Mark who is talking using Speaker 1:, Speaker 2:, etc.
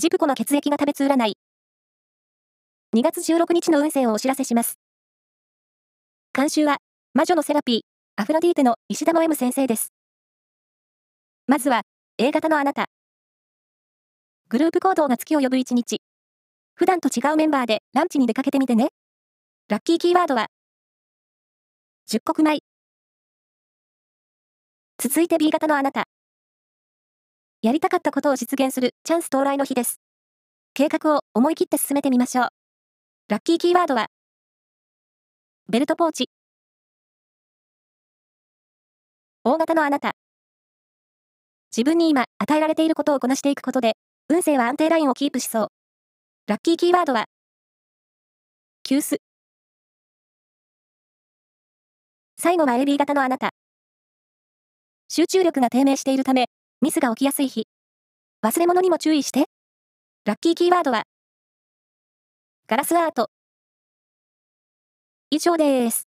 Speaker 1: ジプコの血液が食べつ占い。2月16日の運勢をお知らせします。監修は、魔女のセラピー、アフロディーテの石田の M 先生です。まずは、A 型のあなた。グループ行動が月を呼ぶ一日。普段と違うメンバーでランチに出かけてみてね。ラッキーキーワードは、十穀米。続いて B 型のあなた。やりたかったことを実現するチャンス到来の日です。計画を思い切って進めてみましょう。ラッキーキーワードは、ベルトポーチ。大型のあなた。自分に今与えられていることをこなしていくことで、運勢は安定ラインをキープしそう。ラッキーキーワードは、急須。最後は AB 型のあなた。集中力が低迷しているため、ミスが起きやすい日。忘れ物にも注意して。ラッキーキーワードは、ガラスアート。以上です。